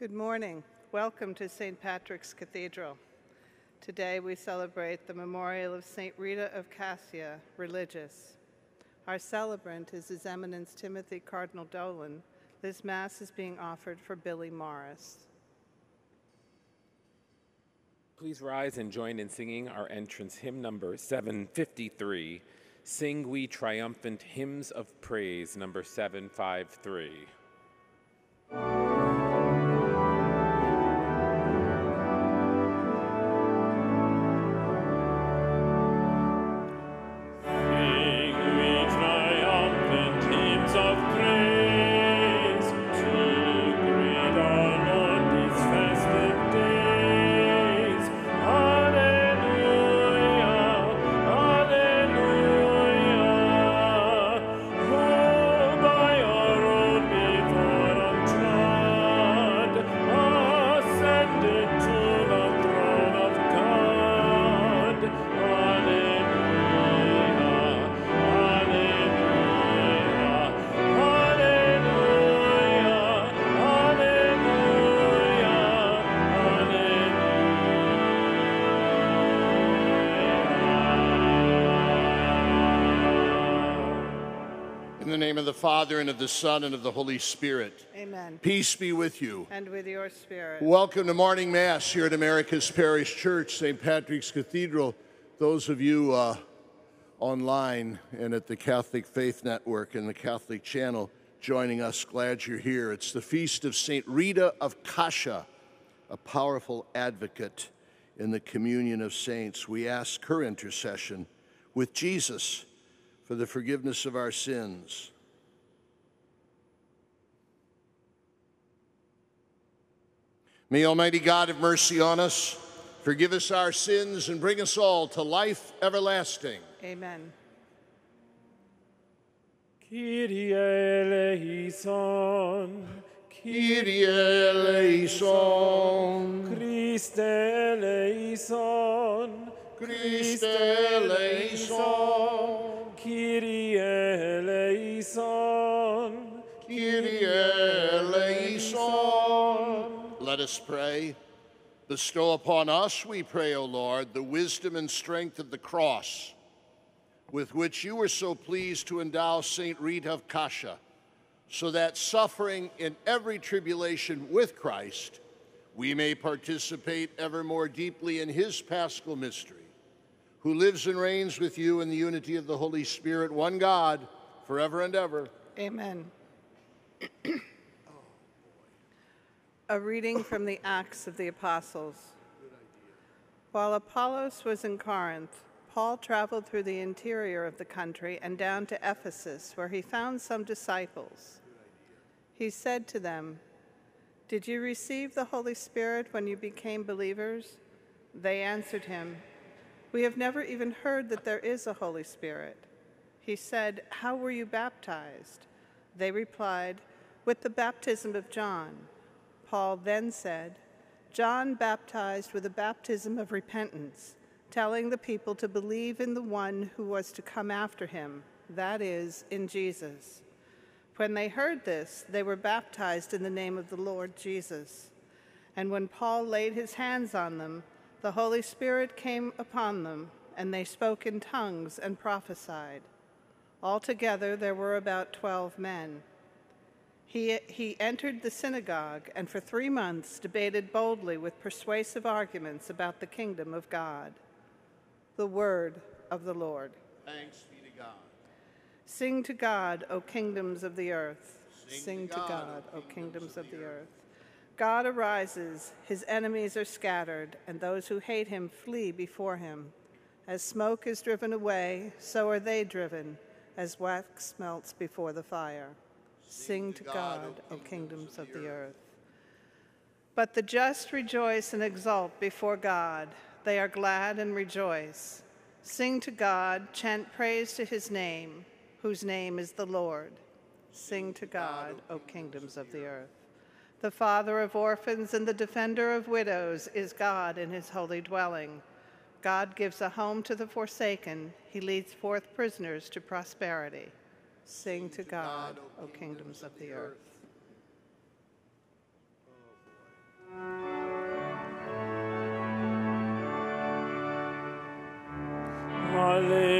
Good morning. Welcome to St. Patrick's Cathedral. Today we celebrate the memorial of St. Rita of Cascia, religious. Our celebrant is His Eminence Timothy Cardinal Dolan. This Mass is being offered for Billy Morris. Please rise and join in singing our entrance hymn number 753. Sing we triumphant hymns of praise, number 753. In the name of the Father, and of the Son, and of the Holy Spirit. Amen. Peace be with you. And with your spirit. Welcome to morning Mass here at America's Parish Church, St. Patrick's Cathedral. Those of you uh, online and at the Catholic Faith Network and the Catholic Channel joining us, glad you're here. It's the feast of St. Rita of Cascia, a powerful advocate in the communion of saints. We ask her intercession with Jesus for the forgiveness of our sins. May Almighty God have mercy on us, forgive us our sins, and bring us all to life everlasting. Amen. Kyrie eleison, Kyrie eleison, Christe eleison, Christe eleison, us pray. Bestow upon us, we pray, O Lord, the wisdom and strength of the cross with which you were so pleased to endow St. Rita of Cascia, so that suffering in every tribulation with Christ, we may participate ever more deeply in his paschal mystery, who lives and reigns with you in the unity of the Holy Spirit, one God, forever and ever. Amen. A reading from the Acts of the Apostles. While Apollos was in Corinth, Paul traveled through the interior of the country and down to Ephesus, where he found some disciples. He said to them, Did you receive the Holy Spirit when you became believers? They answered him, We have never even heard that there is a Holy Spirit. He said, How were you baptized? They replied, With the baptism of John. Paul then said, John baptized with a baptism of repentance, telling the people to believe in the one who was to come after him, that is, in Jesus. When they heard this, they were baptized in the name of the Lord Jesus. And when Paul laid his hands on them, the Holy Spirit came upon them, and they spoke in tongues and prophesied. Altogether, there were about 12 men. He, he entered the synagogue and for three months debated boldly with persuasive arguments about the kingdom of God. The word of the Lord. Thanks be to God. Sing to God, O kingdoms of the earth. Sing to to God, God, O O kingdoms of the earth. God arises, his enemies are scattered, and those who hate him flee before him. As smoke is driven away, so are they driven, as wax melts before the fire. Sing to God, O kingdoms of the earth. But the just rejoice and exult before God. They are glad and rejoice. Sing to God, chant praise to his name, whose name is the Lord. Sing to God, O kingdoms of the earth. The father of orphans and the defender of widows is God in his holy dwelling. God gives a home to the forsaken. He leads forth prisoners to prosperity. Sing to God, O kingdoms of the earth. Hallelujah.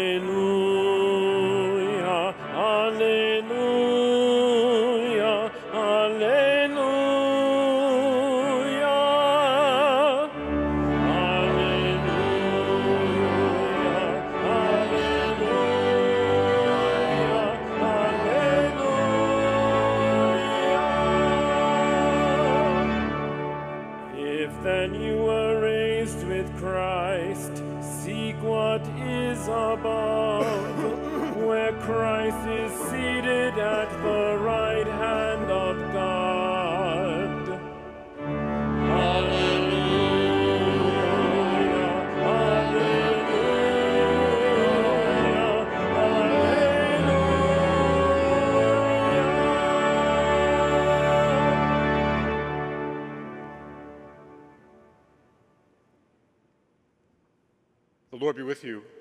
Above, where Christ is seated at the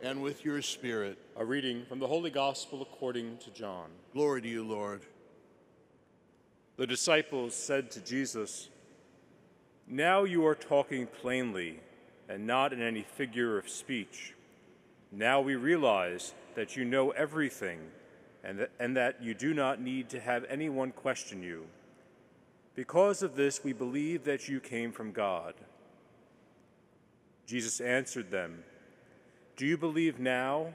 And with your spirit, A reading from the Holy Gospel according to John. glory to you, Lord. The disciples said to Jesus, Now you are talking plainly and not in any figure of speech. Now we realize that you know everything and that, and that you do not need to have anyone question you. Because of this, we believe that you came from God. Jesus answered them, Do you believe now?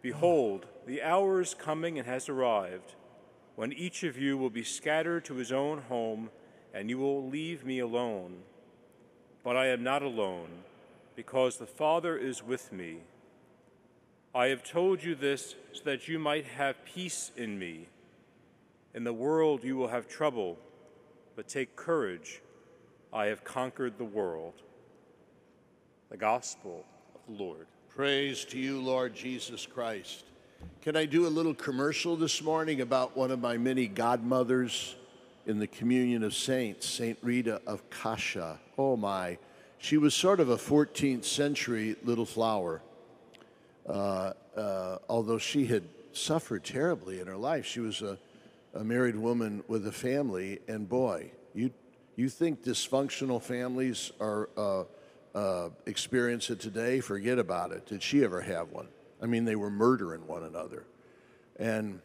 Behold, the hour is coming and has arrived when each of you will be scattered to his own home, and you will leave me alone. But I am not alone, because the Father is with me. I have told you this so that you might have peace in me. In the world you will have trouble, but take courage. I have conquered the world. The Gospel of the Lord. Praise to you, Lord Jesus Christ. Can I do a little commercial this morning about one of my many godmothers in the communion of saints, Saint Rita of Cascia? Oh my. She was sort of a 14th century little flower. Uh, uh, although she had suffered terribly in her life, she was a, a married woman with a family, and boy, you you think dysfunctional families are uh, uh, experience it today? Forget about it. Did she ever have one? I mean, they were murdering one another, and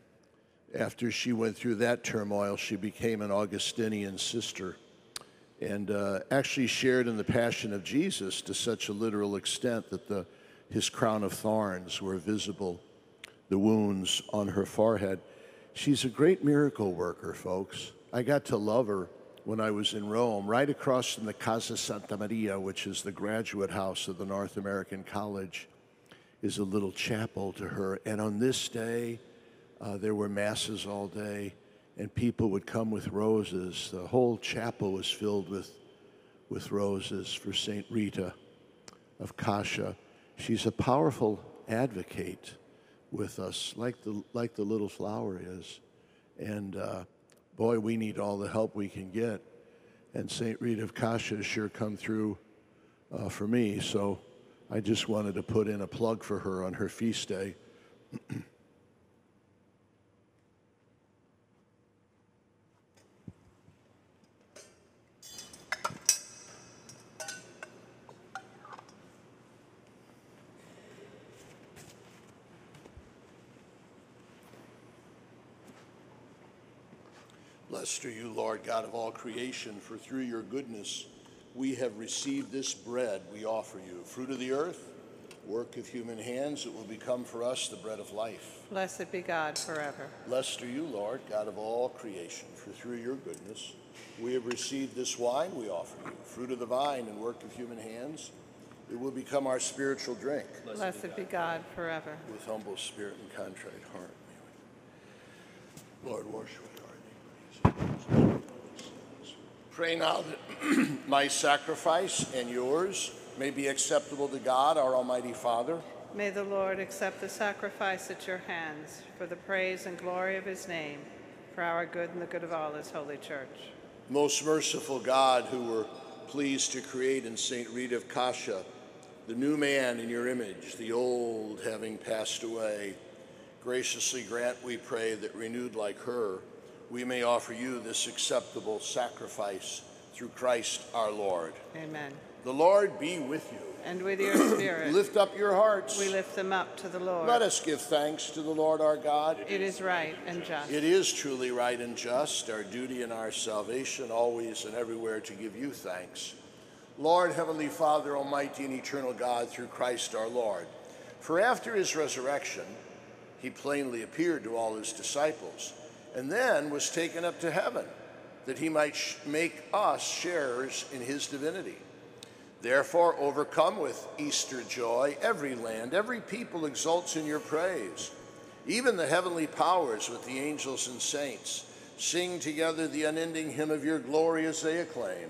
after she went through that turmoil, she became an Augustinian sister, and uh, actually shared in the Passion of Jesus to such a literal extent that the his crown of thorns were visible, the wounds on her forehead. She's a great miracle worker, folks. I got to love her when I was in Rome, right across from the Casa Santa Maria, which is the graduate house of the North American College, is a little chapel to her. And on this day, uh, there were masses all day, and people would come with roses. The whole chapel was filled with, with roses for St. Rita of Cascia. She's a powerful advocate with us, like the, like the little flower is. And uh, boy, we need all the help we can get. And St. Rita of Cascia sure come through uh, for me. So I just wanted to put in a plug for her on her feast day. Blessed are you, Lord God of all creation, for through your goodness we have received this bread we offer you, fruit of the earth, work of human hands, it will become for us the bread of life. Blessed be God forever. Blessed are you, Lord, God of all creation, for through your goodness we have received this wine we offer you, fruit of the vine and work of human hands. It will become our spiritual drink. Blessed be God forever. With humble spirit and contrite heart. Lord, wash away our. Pray now that my sacrifice and yours may be acceptable to God, our Almighty Father. May the Lord accept the sacrifice at your hands for the praise and glory of his name, for our good and the good of all his holy church. Most merciful God, who were pleased to create in St. Rita of Cascia the new man in your image, the old having passed away, graciously grant, we pray, that renewed like her, we may offer you this acceptable sacrifice through Christ our Lord. Amen. The Lord be with you. And with your spirit, Lift up your hearts. we lift them up to the Lord. Let us give thanks to the Lord our God. It is right and just. It is truly right and just, our duty and our salvation, always and everywhere to give you thanks. Lord, Heavenly Father, Almighty and Eternal God, through Christ our Lord. For after his resurrection, he plainly appeared to all his disciples, and then was taken up to heaven, that he might sh- make us sharers in his divinity. Therefore, overcome with Easter joy, every land, every people exults in your praise. Even the heavenly powers with the angels and saints sing together the unending hymn of your glory as they acclaim.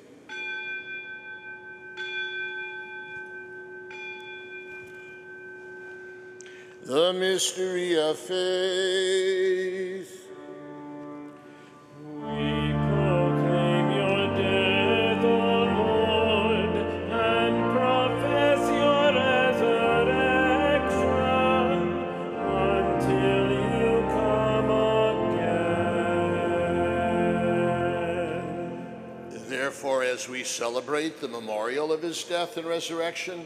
The mystery of faith. We proclaim your death, O Lord, and profess your resurrection until you come again. Therefore, as we celebrate the memorial of his death and resurrection,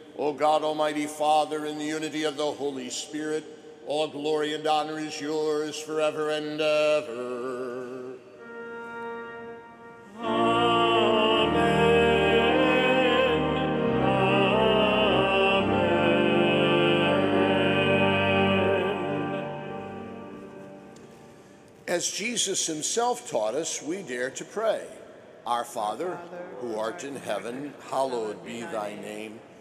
O God, Almighty Father, in the unity of the Holy Spirit, all glory and honor is yours forever and ever. As Jesus himself taught us, we dare to pray. Our Father, who art in heaven, hallowed be thy name.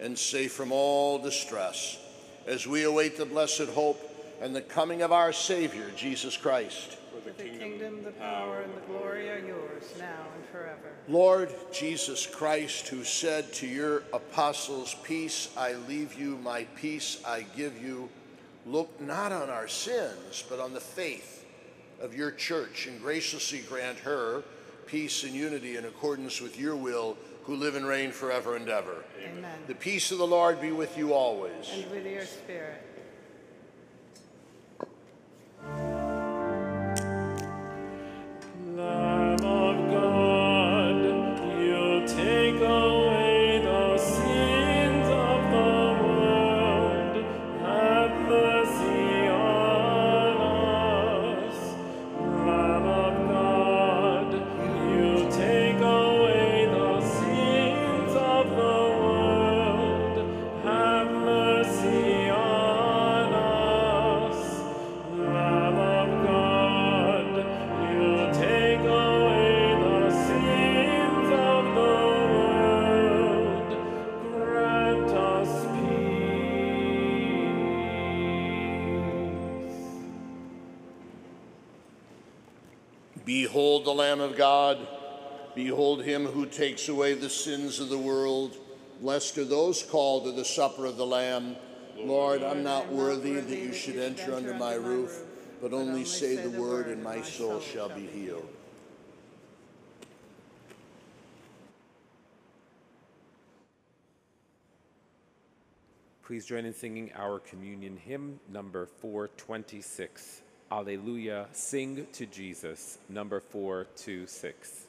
and safe from all distress, as we await the blessed hope and the coming of our Savior, Jesus Christ. For the kingdom, the power, and the glory are yours, now and forever. Lord Jesus Christ, who said to your apostles, Peace I leave you, my peace I give you, look not on our sins, but on the faith of your church, and graciously grant her peace and unity in accordance with your will, who live and reign forever and ever. Amen. The peace of the Lord be with you always. And with your spirit. Behold the Lamb of God. Behold him who takes away the sins of the world. Blessed are those called to the supper of the Lamb. Lord, I'm not worthy that you should enter under my roof, but only say the word, and my soul shall be healed. Please join in singing our communion hymn number 426. Alleluia, sing to Jesus, number 426.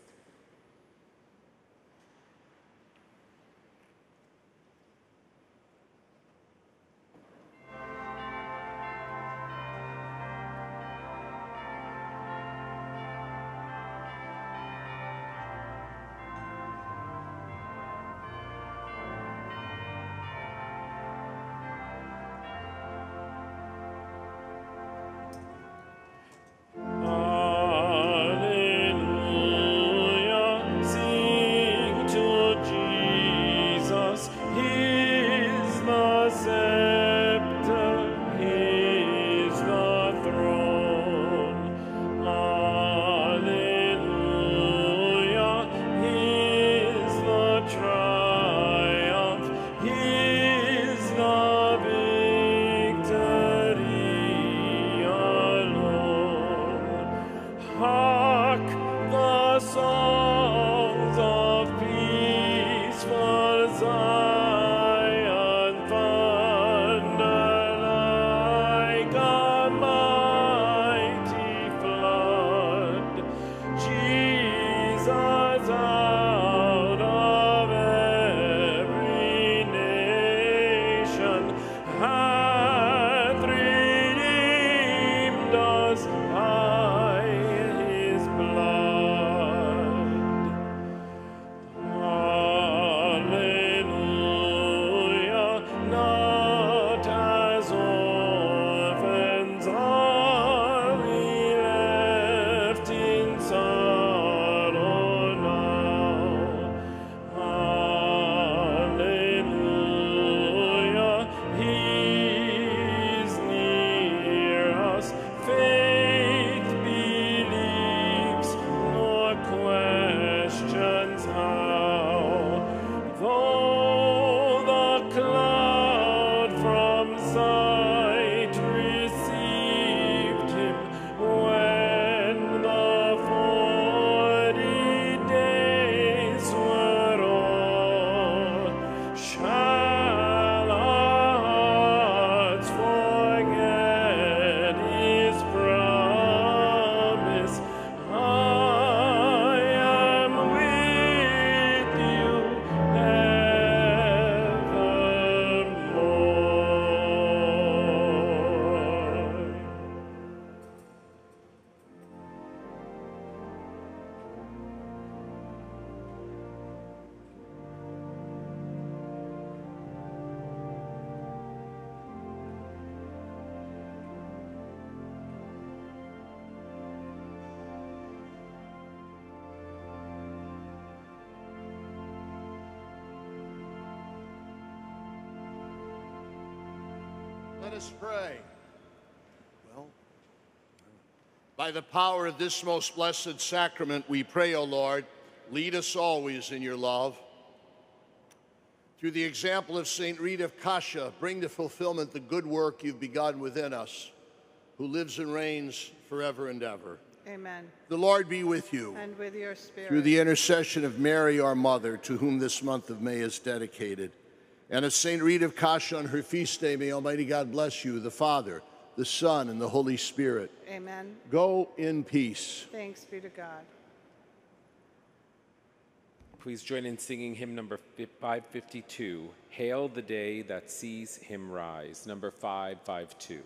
Us pray. Well, by the power of this most blessed sacrament, we pray, O Lord, lead us always in your love. Through the example of St. Rita of Cascia, bring to fulfillment the good work you've begun within us, who lives and reigns forever and ever. Amen. The Lord be with you. And with your spirit. Through the intercession of Mary, our mother, to whom this month of May is dedicated, and of St. Rita of Cascia on her feast day, may Almighty God bless you, the Father, the Son, and the Holy Spirit. Amen. Go in peace. Thanks be to God. Please join in singing hymn number 552, Hail the Day That Sees Him Rise, number 552.